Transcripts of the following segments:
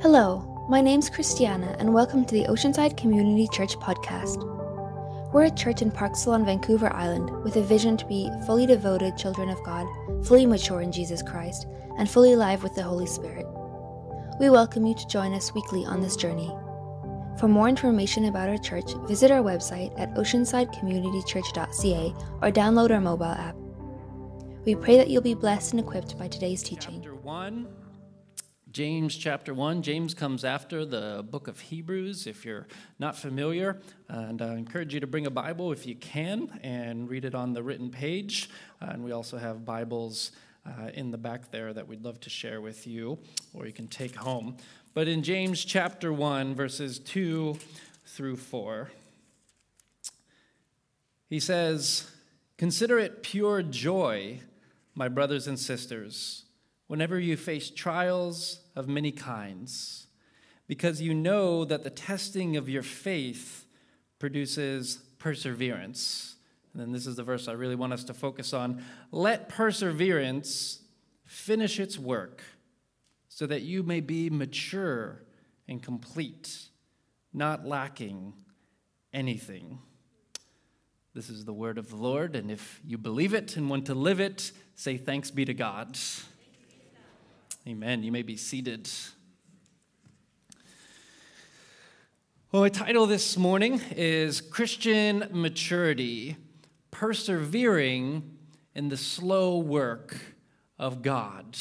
Hello, my name's Christiana, and welcome to the Oceanside Community Church podcast. We're a church in Parksville on Vancouver Island with a vision to be fully devoted children of God, fully mature in Jesus Christ, and fully alive with the Holy Spirit. We welcome you to join us weekly on this journey. For more information about our church, visit our website at oceansidecommunitychurch.ca or download our mobile app. We pray that you'll be blessed and equipped by today's teaching. Chapter 1, James chapter 1. James comes after the book of Hebrews, if you're not familiar. And I encourage you to bring a Bible if you can and read it on the written page. Uh, and we also have Bibles uh, in the back there that we'd love to share with you or you can take home. But in James chapter 1, verses 2 through 4, he says, Consider it pure joy, my brothers and sisters whenever you face trials of many kinds, because you know that the testing of your faith produces perseverance. And then this is the verse I really want us to focus on. Let perseverance finish its work so that you may be mature and complete, not lacking anything. This is the word of the Lord, and if you believe it and want to live it, say thanks be to God. Amen. You may be seated. Well, my title this morning is Christian Maturity Persevering in the Slow Work of God.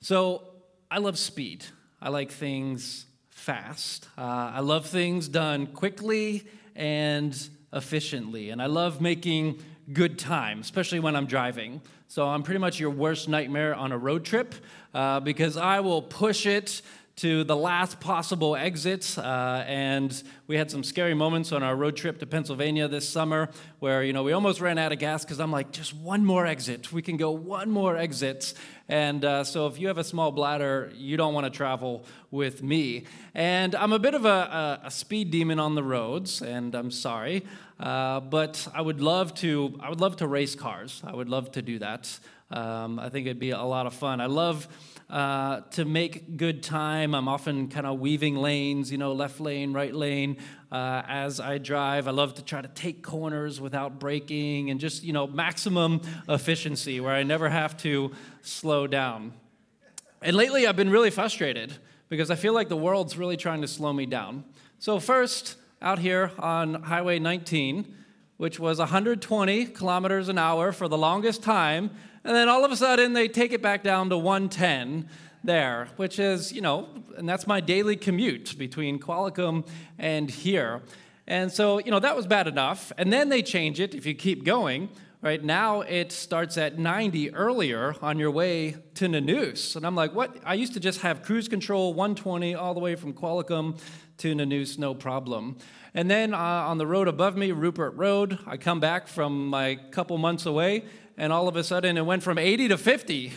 So, I love speed. I like things fast. Uh, I love things done quickly and efficiently. And I love making good time, especially when I'm driving. So I'm pretty much your worst nightmare on a road trip uh, because I will push it to the last possible exit. Uh, and we had some scary moments on our road trip to Pennsylvania this summer where, you know, we almost ran out of gas because I'm like, just one more exit. We can go one more exit. And uh, so if you have a small bladder, you don't want to travel with me. And I'm a bit of a, a, a speed demon on the roads, and I'm sorry. Uh, but I would love to. I would love to race cars. I would love to do that. Um, I think it'd be a lot of fun. I love uh, to make good time. I'm often kind of weaving lanes, you know, left lane, right lane, uh, as I drive. I love to try to take corners without braking and just, you know, maximum efficiency where I never have to slow down. And lately I've been really frustrated because I feel like the world's really trying to slow me down. So, first, out here on Highway 19, which was 120 kilometers an hour for the longest time. And then all of a sudden, they take it back down to 110 there, which is, you know, and that's my daily commute between Qualicum and here. And so, you know, that was bad enough. And then they change it if you keep going. Right now, it starts at 90 earlier on your way to Nanoose. And I'm like, what? I used to just have cruise control 120 all the way from Qualicum to Nanoose, no problem. And then uh, on the road above me, Rupert Road, I come back from my couple months away, and all of a sudden it went from 80 to 50.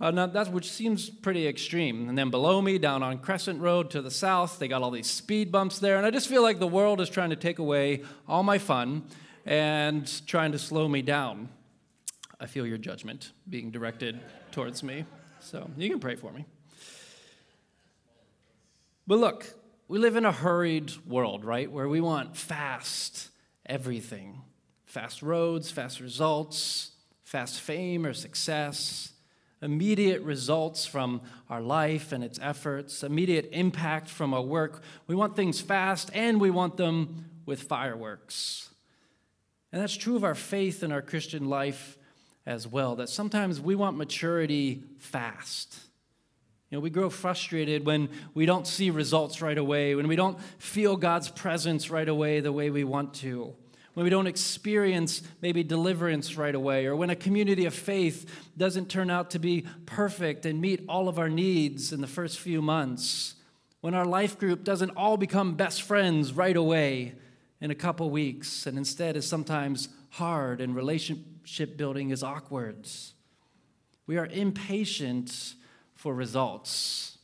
Uh, now that's, which seems pretty extreme. And then below me, down on Crescent Road to the south, they got all these speed bumps there. And I just feel like the world is trying to take away all my fun and trying to slow me down. I feel your judgment being directed towards me. So you can pray for me. But look, we live in a hurried world, right? Where we want fast everything fast roads, fast results, fast fame or success, immediate results from our life and its efforts, immediate impact from our work. We want things fast and we want them with fireworks. And that's true of our faith and our Christian life as well, that sometimes we want maturity fast. You know, we grow frustrated when we don't see results right away, when we don't feel God's presence right away the way we want to, when we don't experience maybe deliverance right away, or when a community of faith doesn't turn out to be perfect and meet all of our needs in the first few months, when our life group doesn't all become best friends right away in a couple weeks, and instead is sometimes hard and relationship building is awkward. We are impatient for results.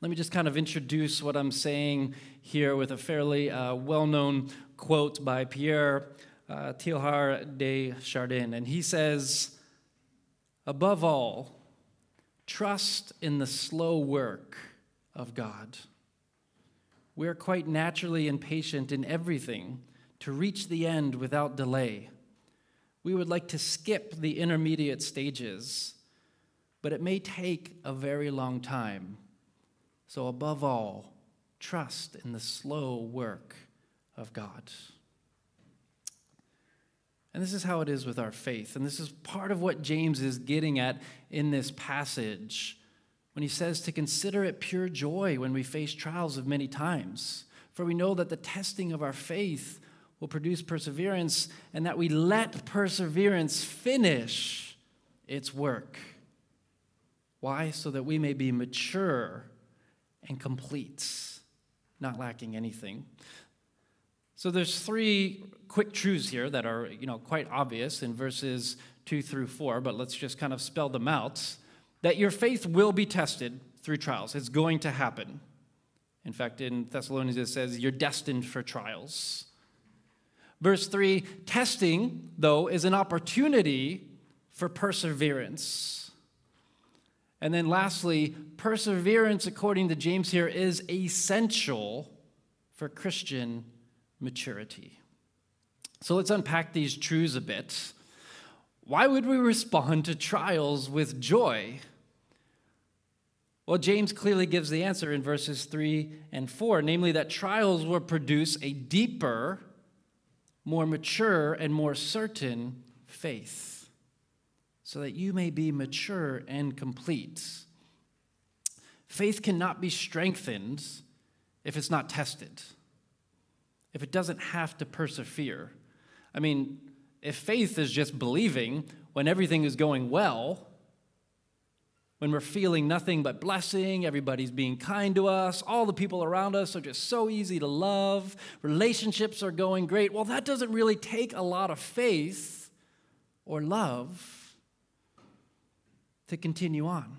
Let me just kind of introduce what I'm saying here with a fairly uh, well known quote by Pierre uh, Teilhard de Chardin. And he says, Above all, trust in the slow work of God. We're quite naturally impatient in everything to reach the end without delay. We would like to skip the intermediate stages, but it may take a very long time. So, above all, trust in the slow work of God. And this is how it is with our faith. And this is part of what James is getting at in this passage when he says to consider it pure joy when we face trials of many times. For we know that the testing of our faith will produce perseverance, and that we let perseverance finish its work. Why? So that we may be mature and complete, not lacking anything. So there's three quick truths here that are, you know, quite obvious in verses 2 through 4, but let's just kind of spell them out. That your faith will be tested through trials. It's going to happen. In fact, in Thessalonians it says you're destined for trials. Verse 3 testing, though, is an opportunity for perseverance. And then lastly, perseverance, according to James here, is essential for Christian maturity. So let's unpack these truths a bit. Why would we respond to trials with joy? Well, James clearly gives the answer in verses 3 and 4, namely that trials will produce a deeper, more mature, and more certain faith, so that you may be mature and complete. Faith cannot be strengthened if it's not tested if it doesn't have to persevere. I mean, if faith is just believing when everything is going well, when we're feeling nothing but blessing, everybody's being kind to us, all the people around us are just so easy to love, relationships are going great, well, that doesn't really take a lot of faith or love to continue on.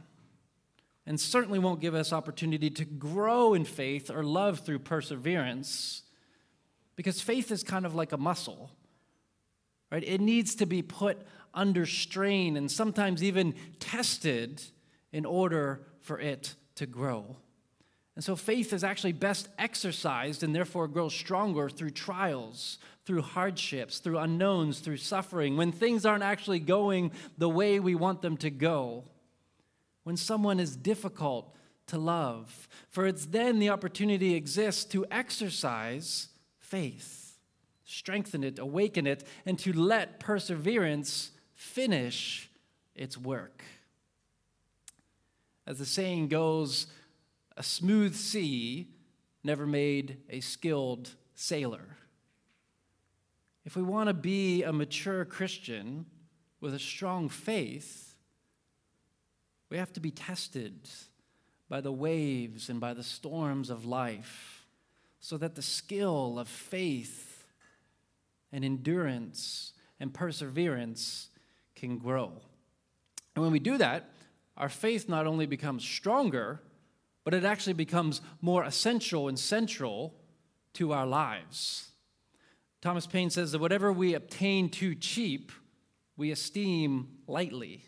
And certainly won't give us opportunity to grow in faith or love through perseverance because faith is kind of like a muscle, right? It needs to be put under strain and sometimes even tested in order for it to grow. And so faith is actually best exercised and therefore grows stronger through trials, through hardships, through unknowns, through suffering, when things aren't actually going the way we want them to go, when someone is difficult to love. For it's then the opportunity exists to exercise faith, strengthen it, awaken it, and to let perseverance finish its work. As the saying goes, a smooth sea never made a skilled sailor. If we want to be a mature Christian with a strong faith, we have to be tested by the waves and by the storms of life so that the skill of faith and endurance and perseverance can grow. And when we do that, our faith not only becomes stronger, but it actually becomes more essential and central to our lives. Thomas Paine says that whatever we obtain too cheap, we esteem lightly.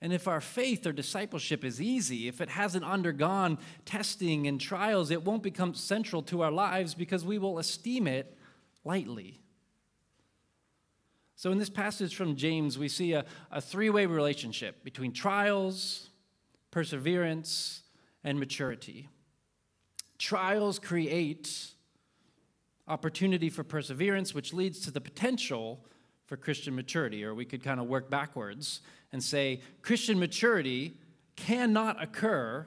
And if our faith or discipleship is easy, if it hasn't undergone testing and trials, it won't become central to our lives because we will esteem it lightly. So, in this passage from James, we see a, a three way relationship between trials, perseverance, and maturity. Trials create opportunity for perseverance, which leads to the potential for Christian maturity, or we could kind of work backwards and say Christian maturity cannot occur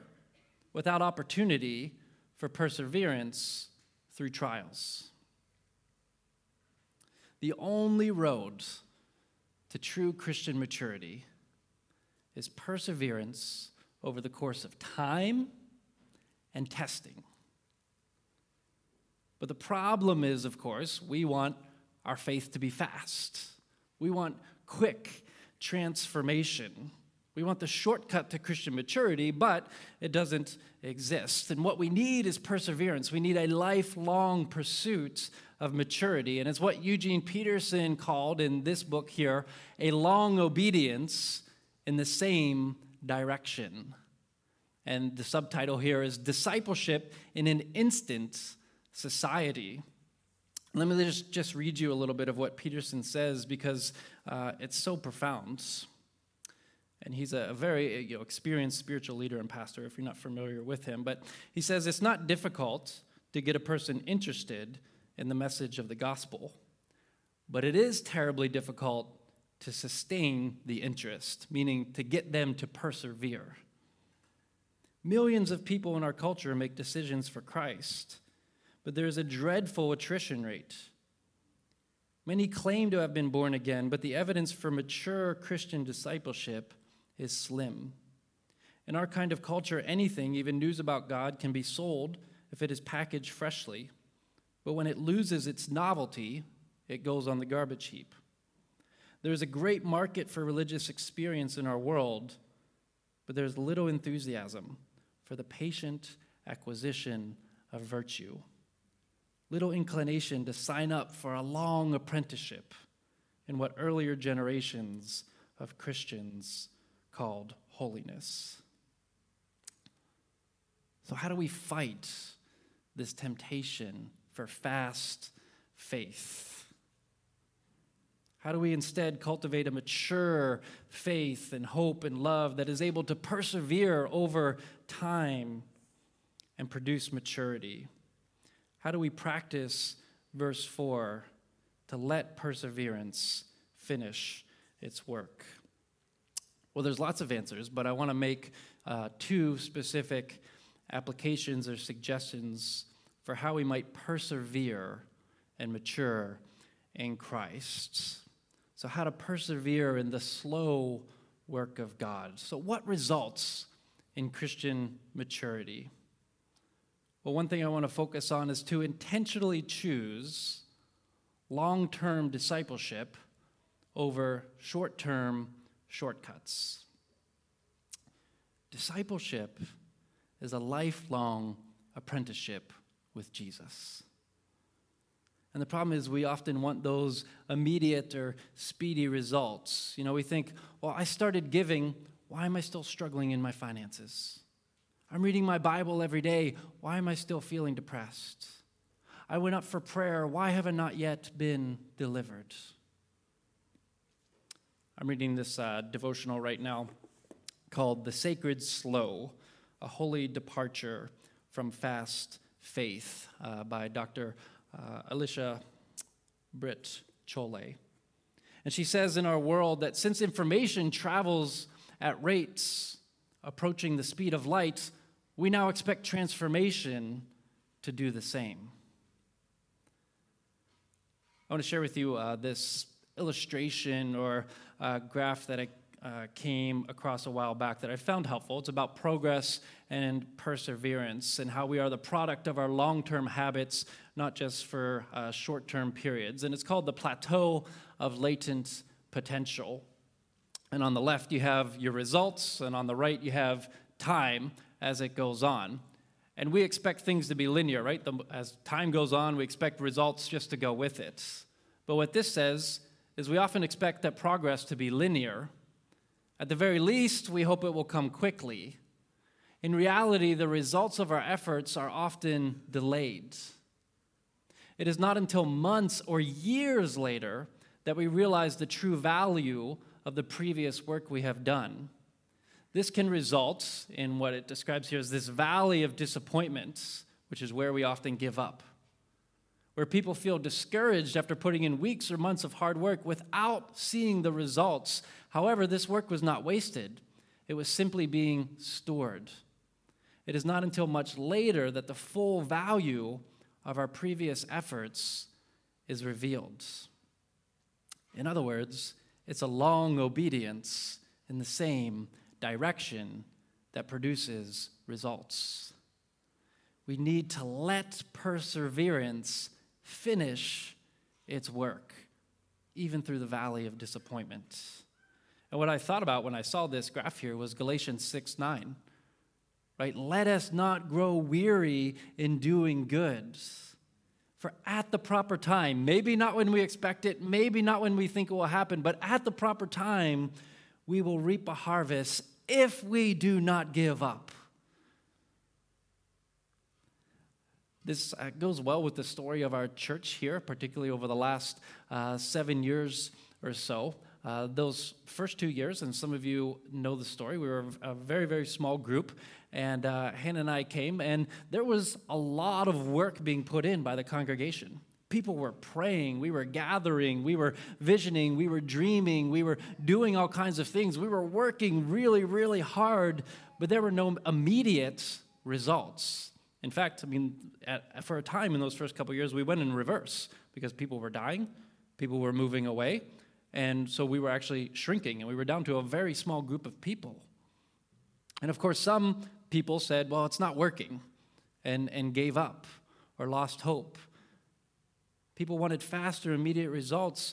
without opportunity for perseverance through trials. The only road to true Christian maturity is perseverance over the course of time and testing. But the problem is, of course, we want our faith to be fast. We want quick transformation. We want the shortcut to Christian maturity, but it doesn't exist. And what we need is perseverance. We need a lifelong pursuit of maturity. And it's what Eugene Peterson called in this book here a long obedience in the same direction. And the subtitle here is Discipleship in an Instant Society. Let me just, just read you a little bit of what Peterson says because uh, it's so profound. And he's a, very you know, experienced spiritual leader and pastor if you're not familiar with him. But he says it's not difficult to get a person interested in the message of the gospel, but it is terribly difficult to sustain the interest, meaning to get them to persevere. Millions of people in our culture make decisions for Christ, but there is a dreadful attrition rate. Many claim to have been born again, but the evidence for mature Christian discipleship is slim. In our kind of culture, anything, even news about God, can be sold if it is packaged freshly. But when it loses its novelty, it goes on the garbage heap. There's a great market for religious experience in our world, but there's little enthusiasm for the patient acquisition of virtue, little inclination to sign up for a long apprenticeship in what earlier generations of Christians called holiness. So, how do we fight this temptation for fast faith? How do we instead cultivate a mature faith and hope and love that is able to persevere over time and produce maturity? How do we practice verse 4 to let perseverance finish its work? Well, there's lots of answers, but I want to make uh, two specific applications or suggestions for how we might persevere and mature in Christ. So, how to persevere in the slow work of God. So, what results in Christian maturity? Well, one thing I want to focus on is to intentionally choose long term discipleship over short term shortcuts. Discipleship is a lifelong apprenticeship with Jesus. And the problem is, we often want those immediate or speedy results. You know, we think, well, I started giving. Why am I still struggling in my finances? I'm reading my Bible every day. Why am I still feeling depressed? I went up for prayer. Why have I not yet been delivered? I'm reading this uh, devotional right now called The Sacred Slow A Holy Departure from Fast Faith uh, by Dr uh, Alicia Britt Chole. And she says in our world that since information travels at rates approaching the speed of light, we now expect transformation to do the same. I want to share with you uh, this illustration or uh, graph that I uh, came across a while back that I found helpful. It's about progress and perseverance and how we are the product of our long term habits, not just for uh, short term periods. And it's called the plateau of latent potential. And on the left, you have your results, and on the right, you have time as it goes on. And we expect things to be linear, right? The, as time goes on, we expect results just to go with it. But what this says is we often expect that progress to be linear at the very least, we hope it will come quickly. In reality, the results of our efforts are often delayed. It is not until months or years later that we realize the true value of the previous work we have done. This can result in what it describes here as this valley of disappointments, which is where we often give up, where people feel discouraged after putting in weeks or months of hard work without seeing the results However, this work was not wasted, it was simply being stored. It is not until much later that the full value of our previous efforts is revealed. In other words, it's a long obedience in the same direction that produces results. We need to let perseverance finish its work, even through the valley of disappointment. And what I thought about when I saw this graph here was Galatians 6 9. Right? Let us not grow weary in doing good. For at the proper time, maybe not when we expect it, maybe not when we think it will happen, but at the proper time, we will reap a harvest if we do not give up. This uh, goes well with the story of our church here, particularly over the last uh, seven years or so. Uh, those first two years, and some of you know the story, we were a very, very small group, and uh, Hannah and I came, and there was a lot of work being put in by the congregation. People were praying, we were gathering, we were visioning, we were dreaming, we were doing all kinds of things. We were working really, really hard, but there were no immediate results. In fact, I mean, at, for a time in those first couple years, we went in reverse because people were dying, people were moving away, and so we were actually shrinking, and we were down to a very small group of people. And of course, some people said, well, it's not working, and, and gave up or lost hope. People wanted faster, immediate results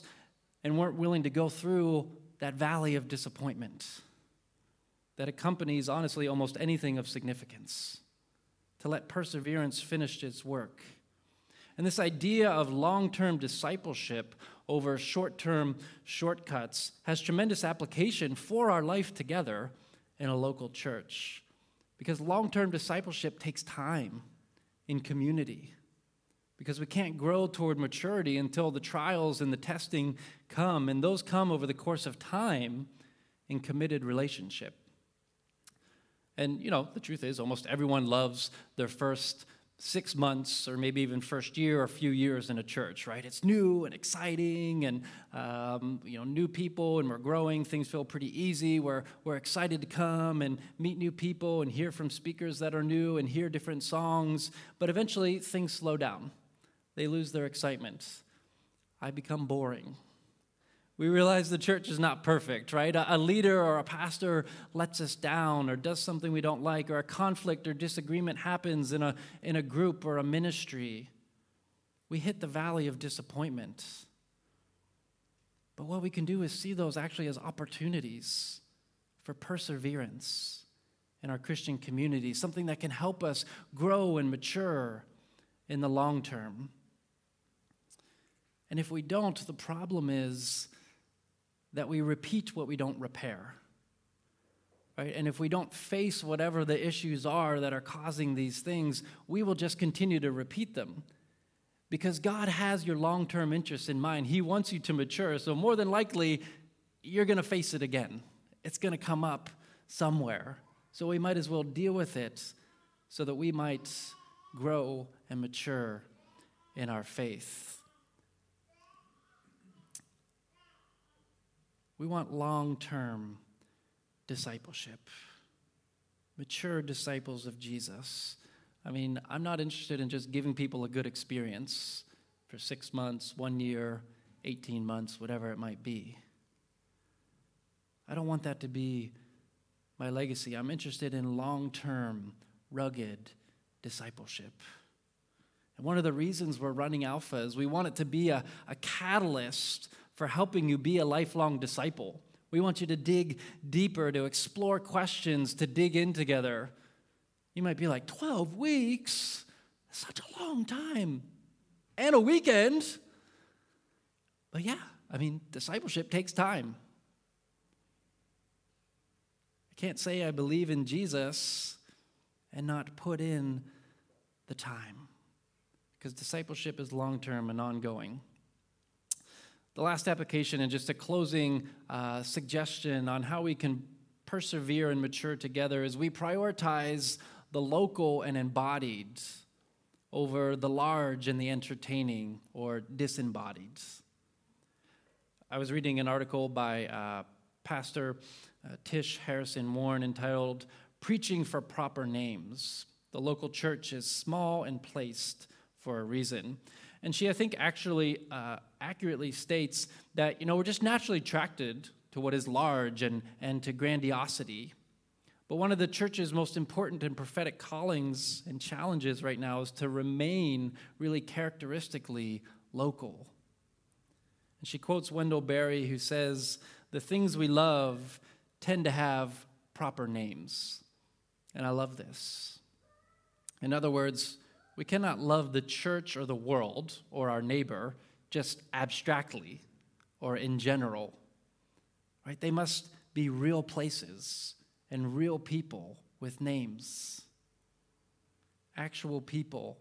and weren't willing to go through that valley of disappointment that accompanies, honestly, almost anything of significance, to let perseverance finish its work. And this idea of long term discipleship over short term shortcuts has tremendous application for our life together in a local church. Because long term discipleship takes time in community because we can't grow toward maturity until the trials and the testing come, and those come over the course of time in committed relationship. And, you know, the truth is, almost everyone loves their first six months or maybe even first year or few years in a church, right? It's new and exciting and, um, you know, new people and we're growing. Things feel pretty easy. We're, we're excited to come and meet new people and hear from speakers that are new and hear different songs. But eventually things slow down they lose their excitement. I become boring. We realize the church is not perfect, right? A, leader or a pastor lets us down or does something we don't like, or a conflict or disagreement happens in a, in a group or a ministry. We hit the valley of disappointment. But what we can do is see those actually as opportunities for perseverance in our Christian community, something that can help us grow and mature in the long term. And if we don't, the problem is that we repeat what we don't repair. Right? And if we don't face whatever the issues are that are causing these things, we will just continue to repeat them. Because God has your long term interests in mind. He wants you to mature. So, more than likely, you're going to face it again. It's going to come up somewhere. So, we might as well deal with it so that we might grow and mature in our faith. We want long term discipleship, mature disciples of Jesus. I mean, I'm not interested in just giving people a good experience for six months, one year, 18 months, whatever it might be. I don't want that to be my legacy. I'm interested in long term, rugged discipleship. And one of the reasons we're running Alpha is we want it to be a, a catalyst for helping you be a lifelong disciple. We want you to dig deeper, to explore questions, to dig in together. You might be like, 12 weeks? Such a long time. And a weekend. But yeah, I mean, discipleship takes time. I can't say I believe in Jesus and not put in the time because discipleship is long term and ongoing. The last application and just a closing uh, suggestion on how we can persevere and mature together is we prioritize the local and embodied over the large and the entertaining or disembodied. I was reading an article by uh, Pastor uh, Tish Harrison Warren entitled Preaching for Proper Names. The local church is small and placed for a reason. And she, I think, actually uh, accurately states that, you know, we're just naturally attracted to what is large and, and to grandiosity. But one of the church's most important and prophetic callings and challenges right now is to remain really characteristically local. And she quotes Wendell Berry, who says, The things we love tend to have proper names. And I love this. In other words, we cannot love the church or the world or our neighbor just abstractly or in general. Right? They must be real places and real people with names. Actual people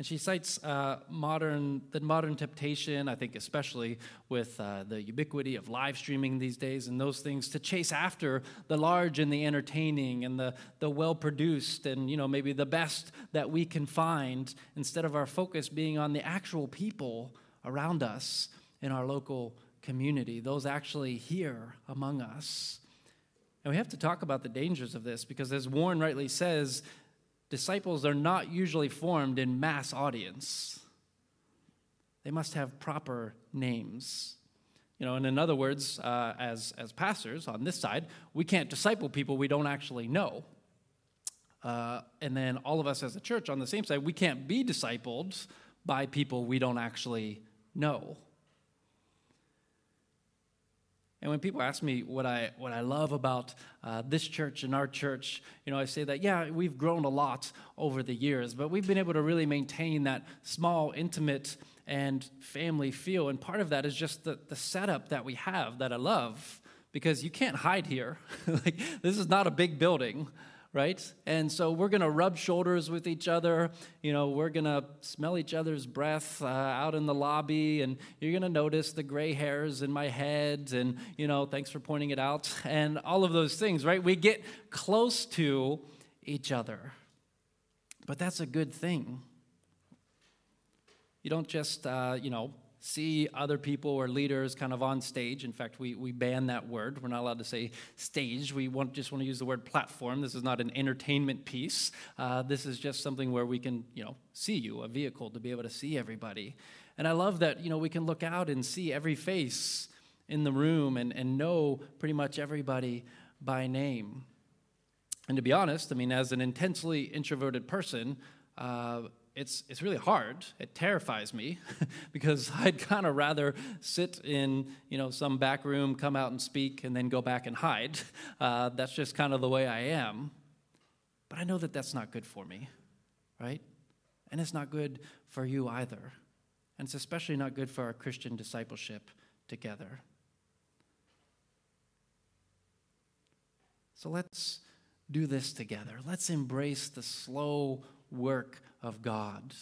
and she cites uh, modern, the modern temptation, I think, especially with uh, the ubiquity of live streaming these days and those things, to chase after the large and the entertaining and the, the well produced and, you know, maybe the best that we can find instead of our focus being on the actual people around us in our local community, those actually here among us. And we have to talk about the dangers of this because, as Warren rightly says, disciples are not usually formed in mass audience. They must have proper names. You know, and in other words, uh, as, as pastors on this side, we can't disciple people we don't actually know. Uh, and then all of us as a church on the same side, we can't be discipled by people we don't actually know. And when people ask me what I, what I love about uh, this church and our church, you know, I say that, yeah, we've grown a lot over the years, but we've been able to really maintain that small, intimate, and family feel. And part of that is just the, the setup that we have that I love because you can't hide here. like, this is not a big building right? And so we're going to rub shoulders with each other. You know, we're going to smell each other's breath uh, out in the lobby, and you're going to notice the gray hairs in my head, and, you know, thanks for pointing it out, and all of those things, right? We get close to each other. But that's a good thing. You don't just, uh, you know, see other people or leaders kind of on stage. In fact, we, we ban that word. We're not allowed to say stage. We want, just want to use the word platform. This is not an entertainment piece. Uh, this is just something where we can, you know, see you, a vehicle to be able to see everybody. And I love that, you know, we can look out and see every face in the room and, and know pretty much everybody by name. And to be honest, I mean, as an intensely introverted person, uh, it's, it's really hard. It terrifies me because I'd kind of rather sit in you know, some back room, come out and speak, and then go back and hide. Uh, that's just kind of the way I am. But I know that that's not good for me, right? And it's not good for you either. And it's especially not good for our Christian discipleship together. So let's do this together. Let's embrace the slow work of God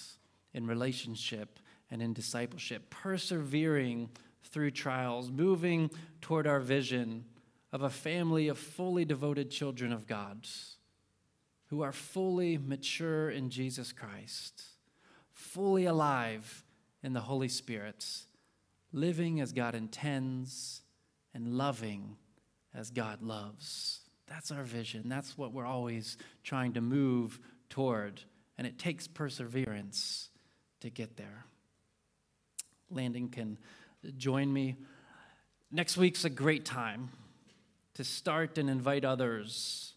in relationship and in discipleship, persevering through trials, moving toward our vision of a family of fully devoted children of God who are fully mature in Jesus Christ, fully alive in the Holy Spirit, living as God intends and loving as God loves. That's our vision. That's what we're always trying to move toward and it takes perseverance to get there. Landon can join me. Next week's a great time to start and invite others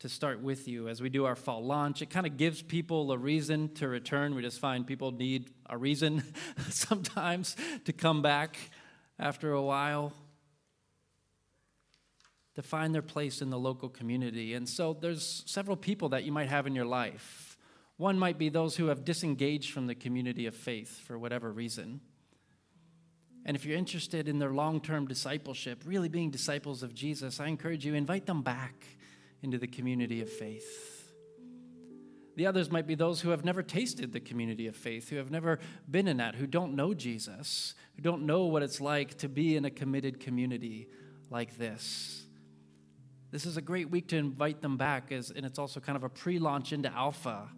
to start with you as we do our fall launch. It kind of gives people a reason to return. We just find people need a reason sometimes to come back after a while to find their place in the local community. And so there's several people that you might have in your life. One might be those who have disengaged from the community of faith for whatever reason. And if you're interested in their long term discipleship, really being disciples of Jesus, I encourage you, invite them back into the community of faith. The others might be those who have never tasted the community of faith, who have never been in that, who don't know Jesus, who don't know what it's like to be in a committed community like this. This is a great week to invite them back, as, and it's also kind of a pre launch into Alpha.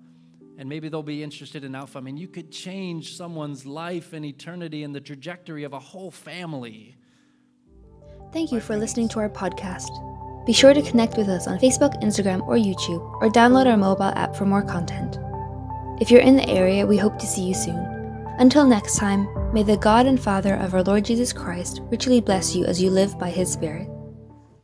And maybe they'll be interested in Alpha. I mean, you could change someone's life and eternity and the trajectory of a whole family. Thank you for listening to our podcast. Be sure to connect with us on Facebook, Instagram, or YouTube, or download our mobile app for more content. If you're in the area, we hope to see you soon. Until next time, may the God and Father of our Lord Jesus Christ richly bless you as you live by his Spirit.